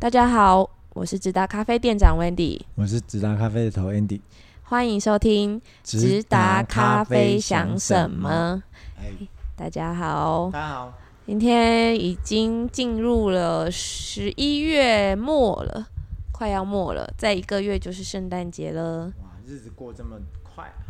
大家好，我是直达咖啡店长 Wendy，我是直达咖啡的头 Andy，欢迎收听直达咖啡想什么。大家好，大家好，今天已经进入了十一月末了，快要末了，再一个月就是圣诞节了。哇，日子过这么快啊！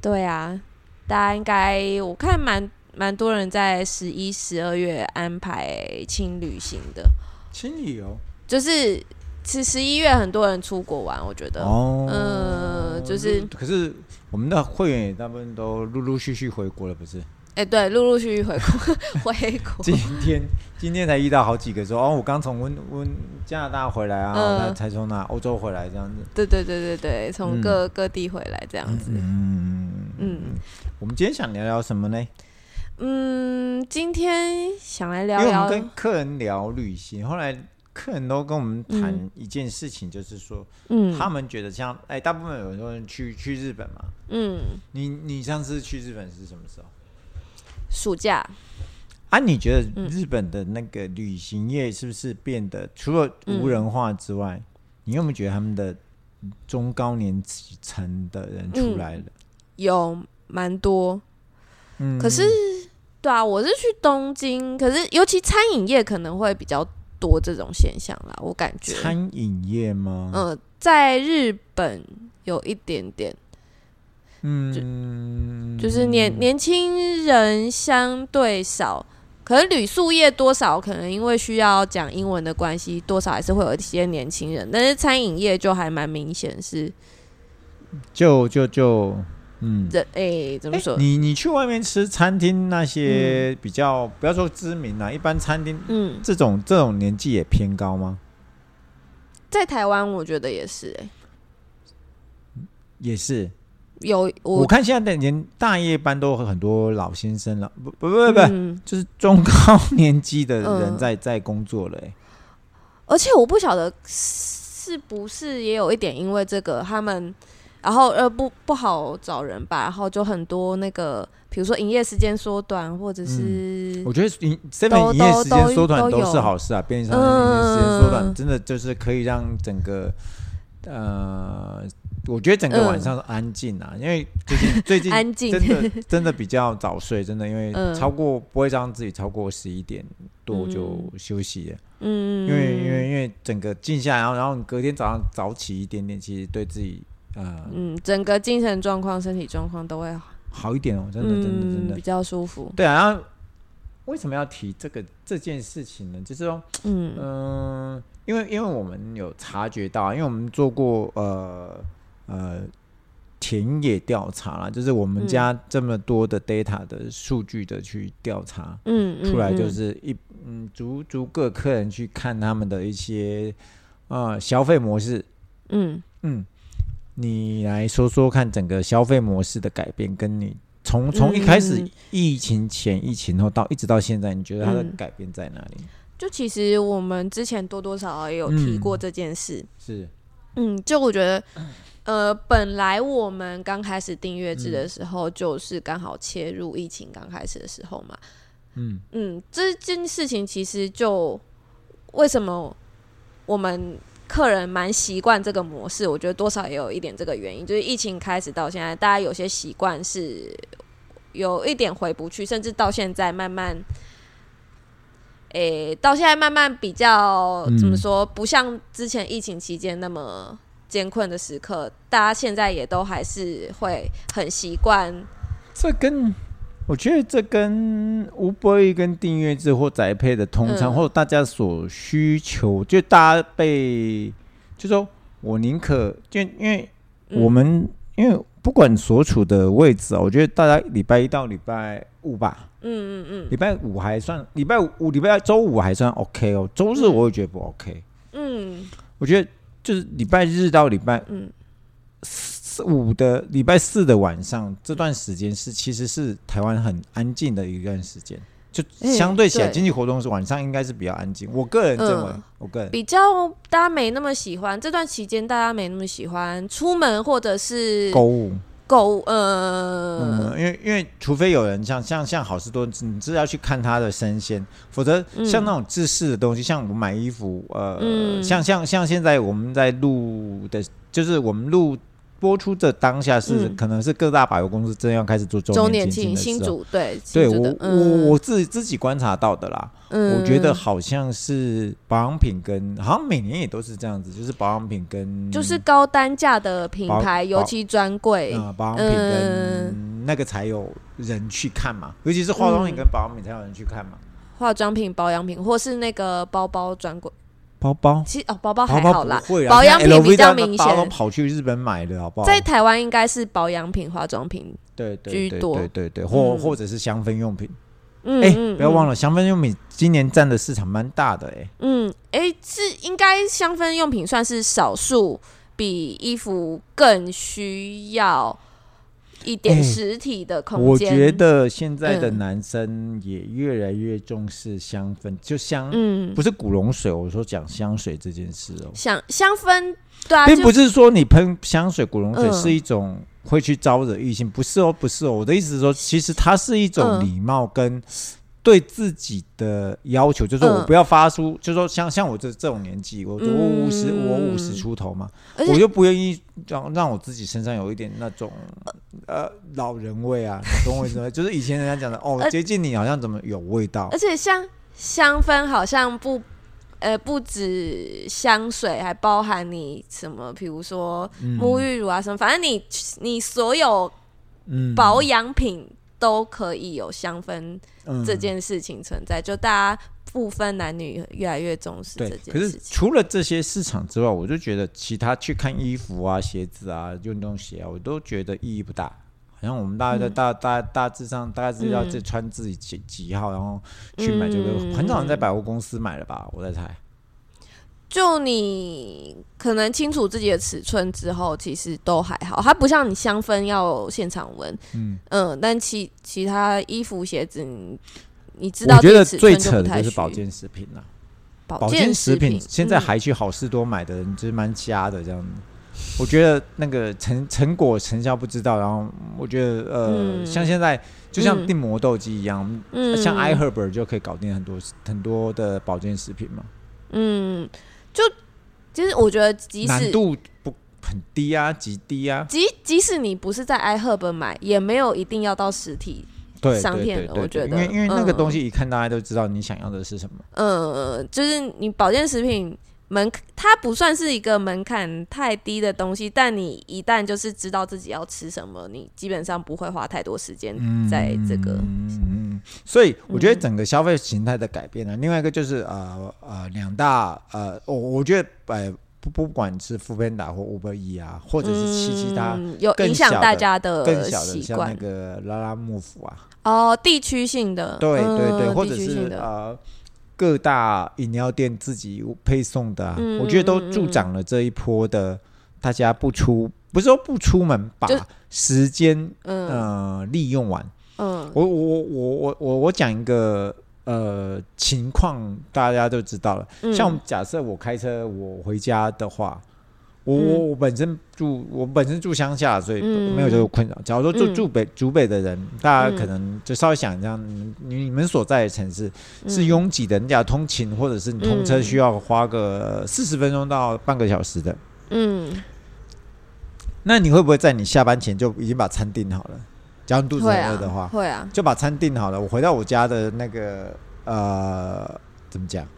对啊，大家应该我看蛮蛮多人在十一、十二月安排轻旅行的，轻旅游。就是其实十一月很多人出国玩，我觉得，哦，嗯，就是，可是我们的会员也大部分都陆陆续续回国了，不是？哎、欸，对，陆陆续续回国，回国。今天今天才遇到好几个说，哦，我刚从温温加拿大回来啊，嗯、才从那欧洲回来这样子。对对对对对，从各、嗯、各地回来这样子。嗯嗯，嗯我们今天想聊聊什么呢？嗯，今天想来聊聊，因为我们跟客人聊旅行，后来。客人都跟我们谈一件事情，就是说，嗯，他们觉得像，哎，大部分有很多人去去日本嘛，嗯，你你上次去日本是什么时候？暑假。啊，你觉得日本的那个旅行业是不是变得除了无人化之外，你有没有觉得他们的中高年层的人出来了？有蛮多，嗯，可是，对啊，我是去东京，可是尤其餐饮业可能会比较。多这种现象啦，我感觉餐饮业吗？嗯，在日本有一点点，嗯，就，就是年年轻人相对少，可能旅宿业多少可能因为需要讲英文的关系，多少还是会有一些年轻人，但是餐饮业就还蛮明显是，就就就。嗯，这哎、欸，怎么说？你你去外面吃餐厅那些比较，嗯、不要说知名啦，一般餐厅，嗯，这种这种年纪也偏高吗？在台湾，我觉得也是、欸，哎，也是有我。我看现在的年大夜班都很多老先生了，不不不不，嗯、就是中高年纪的人在、嗯、在工作了、欸，而且我不晓得是不是也有一点，因为这个他们。然后呃不不好找人吧，然后就很多那个，比如说营业时间缩短，或者是、嗯、我觉得营 seven 营业时间缩短都是好事啊，便利商店营业时间缩短，真的就是可以让整个呃，我觉得整个晚上安静啊，嗯、因为最近 最近安静。真的真的比较早睡，真的因为超过不会让自己超过十一点多就休息了，嗯，因为因为因为整个静下来，然后然后你隔天早上早起一点点，其实对自己。呃、嗯，整个精神状况、身体状况都会好一点哦，真的，真的，真的、嗯、比较舒服。对啊，然后为什么要提这个这件事情呢？就是说，嗯嗯、呃，因为因为我们有察觉到，因为我们做过呃呃田野调查啦，就是我们家这么多的 data 的数据的去调查，嗯，出来就是一嗯逐逐个客人去看他们的一些呃消费模式，嗯嗯。你来说说看，整个消费模式的改变，跟你从从一开始疫情前、疫情后到一直到现在，你觉得它的改变在哪里？就其实我们之前多多少少也有提过这件事。嗯、是，嗯，就我觉得，呃，本来我们刚开始订阅制的时候，就是刚好切入疫情刚开始的时候嘛。嗯嗯，这件事情其实就为什么我们。客人蛮习惯这个模式，我觉得多少也有一点这个原因，就是疫情开始到现在，大家有些习惯是有一点回不去，甚至到现在慢慢，诶、到现在慢慢比较怎么说，不像之前疫情期间那么艰困的时刻，大家现在也都还是会很习惯。这跟我觉得这跟 Uber 跟订阅制或宅配的通常，或者大家所需求，就大家被就说，我宁可就因为我们因为不管所处的位置啊，我觉得大家礼拜一到礼拜五吧，嗯嗯嗯，礼拜五还算礼拜五礼拜周五还算 OK 哦，周日我也觉得不 OK，嗯，我觉得就是礼拜日到礼拜嗯。五的礼拜四的晚上这段时间是其实是台湾很安静的一段时间，就相对起来经济活动是晚上应该是比较安静。我个人认为，我个人比较大家没那么喜欢这段期间，大家没那么喜欢出门或者是购物。购物，呃，嗯，因为因为除非有人像像像好事多，你是要去看他的生鲜，否则像那种制式的东西，嗯、像我们买衣服，呃，嗯、像像像现在我们在录的，就是我们录。播出的当下是，可能是各大百货公司正要开始做周年庆的时候，对，对我我我自己自己观察到的啦，我觉得好像是保养品跟好像每年也都是这样子，就是保养品跟就是高单价的品牌，尤其专柜。啊，保养品跟那个才有人去看嘛，尤其是化妆品跟保养品才有人去看嘛，化妆品、保养品或是那个包包专柜。包包，其实哦，包包还好啦，保养品比较明显。跑去日本买的好不好？在台湾应该是保养品、化妆品对居多，对对对，或或者是香氛用品。嗯，哎，不要忘了，香氛用品今年占的市场蛮大的哎。嗯，哎，是应该香氛用品算是少数比衣服更需要。一点实体的空间，欸，我觉得现在的男生也越来越重视香氛，嗯、就香，嗯，不是古龙水，我说讲香水这件事哦，香香氛，对啊，并不是说你喷香水、古龙水是一种会去招惹异性，不是哦，不是哦，我的意思是说，其实它是一种礼貌跟。对自己的要求，就是我不要发出，嗯、就是说像像我这这种年纪，我我五十，嗯、我五十出头嘛，我就不愿意让让我自己身上有一点那种呃老人味啊，懂我意思吗？就是以前人家讲的哦，接近你好像怎么有味道，而且像香氛好像不呃不止香水，还包含你什么，比如说沐浴乳啊什么，嗯、反正你你所有保养品。嗯都可以有香氛这件事情存在，嗯、就大家不分男女，越来越重视这件事情。可是除了这些市场之外，我就觉得其他去看衣服啊、鞋子啊、运动鞋啊，我都觉得意义不大。好像我们大家在大大大致上，大概知道这穿自己几几号，然后去买这个，嗯、很少人在百货公司买了吧？我在猜。就你可能清楚自己的尺寸之后，其实都还好。它不像你香氛要现场闻，嗯嗯，但其其他衣服鞋子你，你知道？我觉得最扯的就是保健食品了。保健食品现在还去好事多买的人，就是蛮瞎的这样子。嗯、我觉得那个成成果成效不知道，然后我觉得呃，嗯、像现在就像订磨豆机一样，嗯、像 iHerb 就可以搞定很多很多的保健食品嘛，嗯。就其实我觉得，即使难度不很低啊，极低啊。即即使你不是在 iHerb 买，也没有一定要到实体商店的。我觉得，因为因为那个东西一看大家都知道你想要的是什么。嗯，就是你保健食品。门它不算是一个门槛太低的东西，但你一旦就是知道自己要吃什么，你基本上不会花太多时间在这个。嗯，所以我觉得整个消费形态的改变呢，嗯、另外一个就是呃呃两大呃，我我觉得呃不不管是 foodpanda 或 Uber E 啊，或者是其其他有影响大家的更小的像那个拉拉木府啊，哦，地区性的，对对对，或者是呃。各大饮料店自己配送的，啊，嗯、我觉得都助长了这一波的大家不出，不是说不出门，把时间呃利用完。嗯，我我我我我我讲一个呃情况，大家都知道了。嗯、像假设我开车我回家的话。我我我本身住我本身住乡下，所以没有这个困扰。假如说住住北竹北的人，大家可能就稍微想一下，你你们所在的城市是拥挤的，你假如通勤或者是你通车需要花个四十分钟到半个小时的，嗯，那你会不会在你下班前就已经把餐订好了？假如肚子很饿的话，会啊，就把餐订好了。我回到我家的那个呃，怎么讲？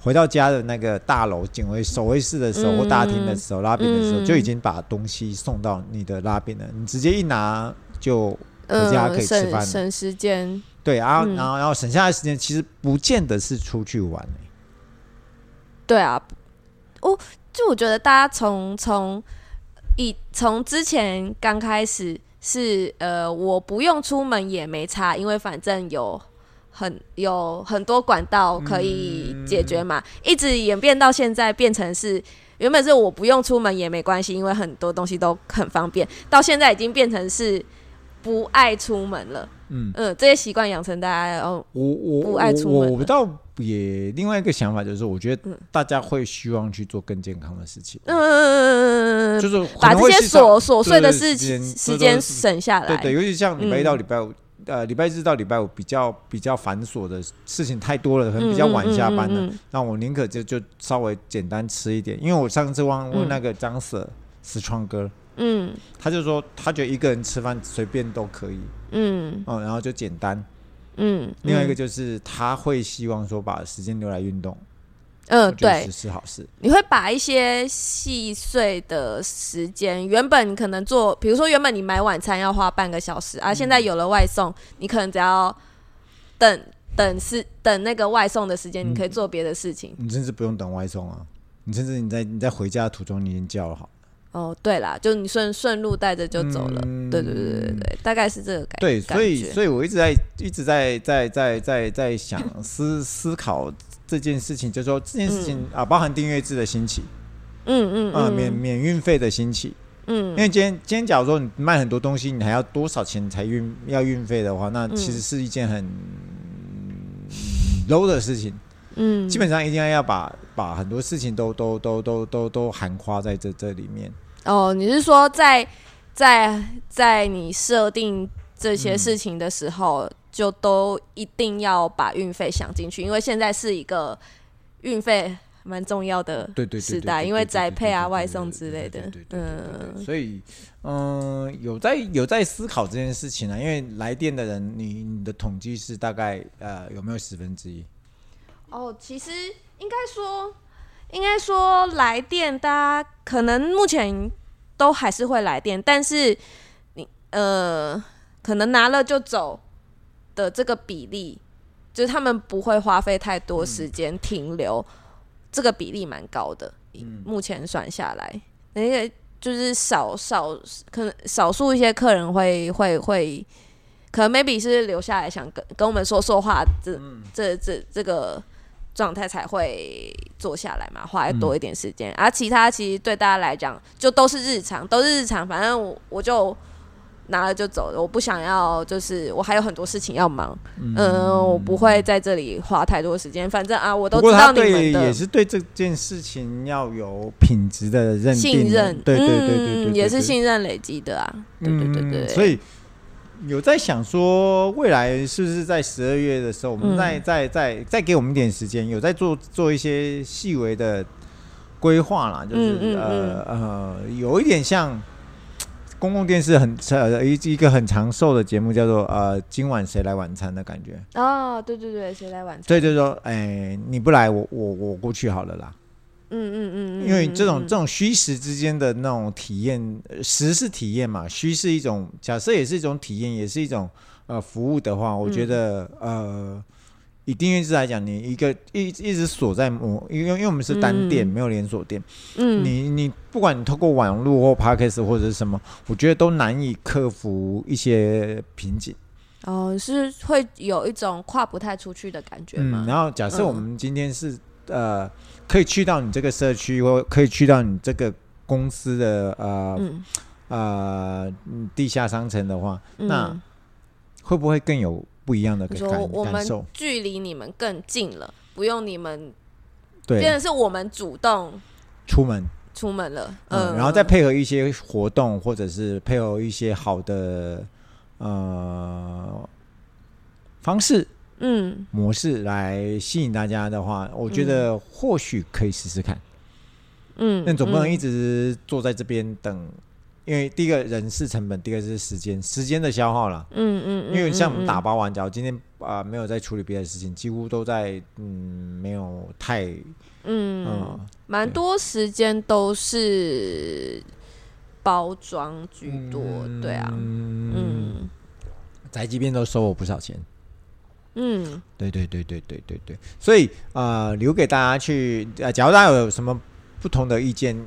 回到家的那个大楼，警卫守卫室的时候，或大厅的时候，拉饼的时候，就已经把东西送到你的拉饼了。你直接一拿就回家可以吃饭了，省时间。对，然后然后然后省下来时间，其实不见得是出去玩。对啊，我就我觉得大家从从以从之前刚开始是呃，我不用出门也没差，因为反正有。很有很多管道可以解决嘛，嗯、一直演变到现在变成是原本是我不用出门也没关系，因为很多东西都很方便。到现在已经变成是不爱出门了。嗯嗯，这些习惯养成大家哦，我我不爱出门，我倒也另外一个想法就是，我觉得大家会希望去做更健康的事情。嗯，就是把这些琐琐碎的事情时间省下来。对对，尤其像礼拜一到礼拜五，呃，礼拜日到礼拜五比较比较繁琐的事情太多了，可能比较晚下班了。那我宁可就就稍微简单吃一点，因为我上次问问那个张 Sir 石创哥，嗯，他就说他觉得一个人吃饭随便都可以，嗯，哦，然后就简单。嗯，另外一个就是他会希望说把时间留来运动，嗯，对，是好事。你会把一些细碎的时间，原本可能做，比如说原本你买晚餐要花半个小时，啊，现在有了外送，你可能只要等等是等那个外送的时间，你可以做别的事情。你甚至不用等外送啊，你甚至你在你在回家的途中你已经叫了好。哦，对啦，就你顺顺路带着就走了，嗯、对对对对对，大概是这个感觉。对，所以所以我一直在一直在在在在在想思思考这件事情，就是说这件事情、嗯、啊，包含订阅制的兴起，嗯嗯啊，免免运费的兴起，嗯，因为今天今天假如说你卖很多东西，你还要多少钱才运要运费的话，那其实是一件很 low 的事情，嗯，基本上一定要要把把很多事情都都都都都都含夸在这这里面。哦，你是说在在在你设定这些事情的时候，嗯、就都一定要把运费想进去？因为现在是一个运费蛮重要的时代，因为宅配啊、外送之类的，嗯，所以嗯，有在有在思考这件事情啊。因为来电的人，你你的统计是大概呃有没有十分之一？哦，其实应该说。应该说来电，大家可能目前都还是会来电，但是你呃，可能拿了就走的这个比例，就是他们不会花费太多时间停留，嗯、这个比例蛮高的。嗯、目前算下来，那个就是少少可能少数一些客人会会会，可能 maybe 是留下来想跟跟我们说说话，这、嗯、这这这个。状态才会坐下来嘛，花多一点时间，而、嗯啊、其他其实对大家来讲就都是日常，都是日常，反正我我就拿了就走了，我不想要，就是我还有很多事情要忙，嗯，呃、我不会在这里花太多时间，反正啊，我都知道你们的，也是对这件事情要有品质的认定信任，对对对对。也是信任累积的啊，对对对对，嗯，所以。有在想说，未来是不是在十二月的时候，我们再再再再给我们一点时间，有在做做一些细微的规划啦，就是嗯嗯嗯呃呃，有一点像 公共电视很呃一一个很长寿的节目，叫做呃今晚谁来晚餐的感觉。哦，对对对，谁来晚餐？对，就是说，哎，你不来，我我我过去好了啦。嗯嗯嗯，因为这种这种虚实之间的那种体验，实是体验嘛，虚是一种假设，也是一种体验，也是一种呃服务的话，我觉得、嗯、呃，以订阅制来讲，你一个一一直锁在某，因为因为我们是单店，嗯、没有连锁店，嗯，你你不管你透过网络或 Podcast 或者是什么，我觉得都难以克服一些瓶颈。哦，是会有一种跨不太出去的感觉吗？嗯、然后假设我们今天是、嗯、呃。可以去到你这个社区，或可以去到你这个公司的呃、嗯、呃地下商城的话，嗯、那会不会更有不一样的感感受？我们距离你们更近了，不用你们，对，变的是我们主动出门出门了，嗯，然后再配合一些活动，或者是配合一些好的呃方式。嗯，模式来吸引大家的话，我觉得或许可以试试看。嗯，但总不能一直坐在这边等，嗯、因为第一个人事成本，第二个是时间，时间的消耗了。嗯嗯，因为像我们打包完，假如今天啊、呃、没有在处理别的事情，几乎都在嗯没有太嗯蛮、嗯、多时间都是包装居多，嗯、对啊，嗯，宅急便都收我不少钱。嗯，对对对对对对对，所以啊、呃，留给大家去呃，假如大家有什么不同的意见，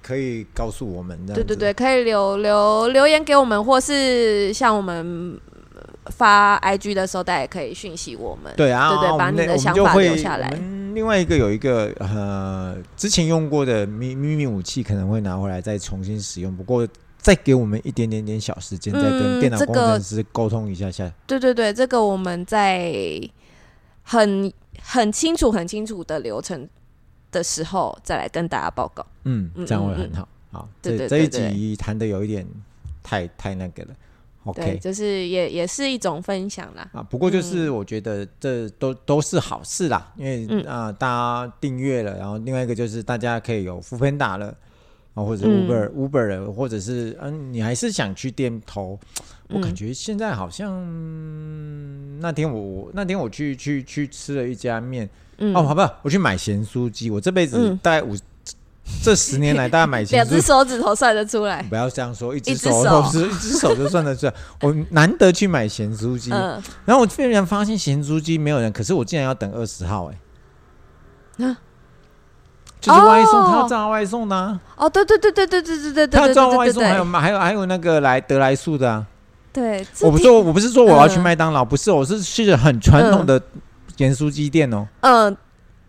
可以告诉我们。对对对，可以留留留言给我们，或是像我们发 IG 的时候，大家也可以讯息我们。对啊，对对，把你的想法留下来。另外一个有一个呃，之前用过的秘秘密武器，可能会拿回来再重新使用，不过。再给我们一点点点小时间，嗯、再跟电脑工程师沟通一下下。对对对，这个我们在很很清楚、很清楚的流程的时候，再来跟大家报告。嗯，这样会很好。嗯、好，这这一集谈的有一点太太那个了。OK，就是也也是一种分享啦。啊，不过就是我觉得这都、嗯、都是好事啦，因为啊、呃，大家订阅了，然后另外一个就是大家可以有 foodpanda 了啊，或者 Uber、嗯、Uber 了，或者是嗯，你还是想去店头，我感觉现在好像、嗯、那天我那天我去去去吃了一家面，嗯、哦，好不好？我去买咸酥鸡，我这辈子大概五。嗯这十年来，大家买咸两只手指头算得出来。不要这样说，一只手都是一只手就算得出来。我难得去买咸酥鸡，嗯、然后我突然发现咸酥鸡没有人，可是我竟然要等二十号哎、欸。啊、就是外送，他要炸外送的、啊。哦，对对对对对对对对对，他要炸外送，还有还有还有那个来得来速的啊。对，我不是说我不是说我要去麦当劳，嗯、不是，我是去很传统的盐酥鸡店哦。嗯。嗯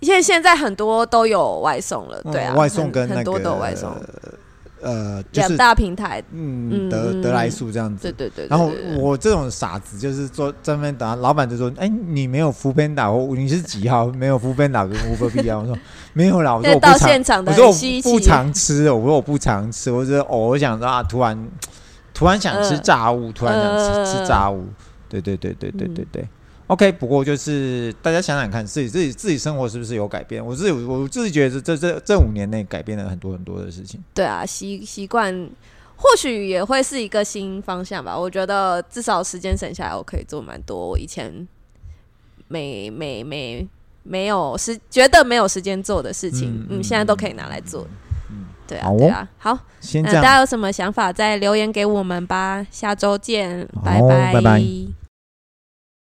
因为现在很多都有外送了，对啊，外送跟那个很多都有外送，呃，两大平台，嗯，得得来速这样子，对对对。然后我这种傻子就是说专门打，老板就说：“哎，你没有 foodpanda，我你是几号？没有 foodpanda 跟 Uber 啊？”我说：“没有啦。”我说：“我不常，我说我不常吃，我说我不常吃，我是偶尔想说啊，突然突然想吃炸物，突然想吃吃炸物，对对对对对对对。” OK，不过就是大家想想看，自己自己自己生活是不是有改变？我自己我自己觉得这这这五年内改变了很多很多的事情。对啊，习习惯或许也会是一个新方向吧。我觉得至少时间省下来，我可以做蛮多我以前没没没没有时觉得没有时间做的事情，嗯，嗯，现在都可以拿来做。嗯，对啊，对啊。好，先这样，呃，大家有什么想法再留言给我们吧。下周见，拜拜，拜拜。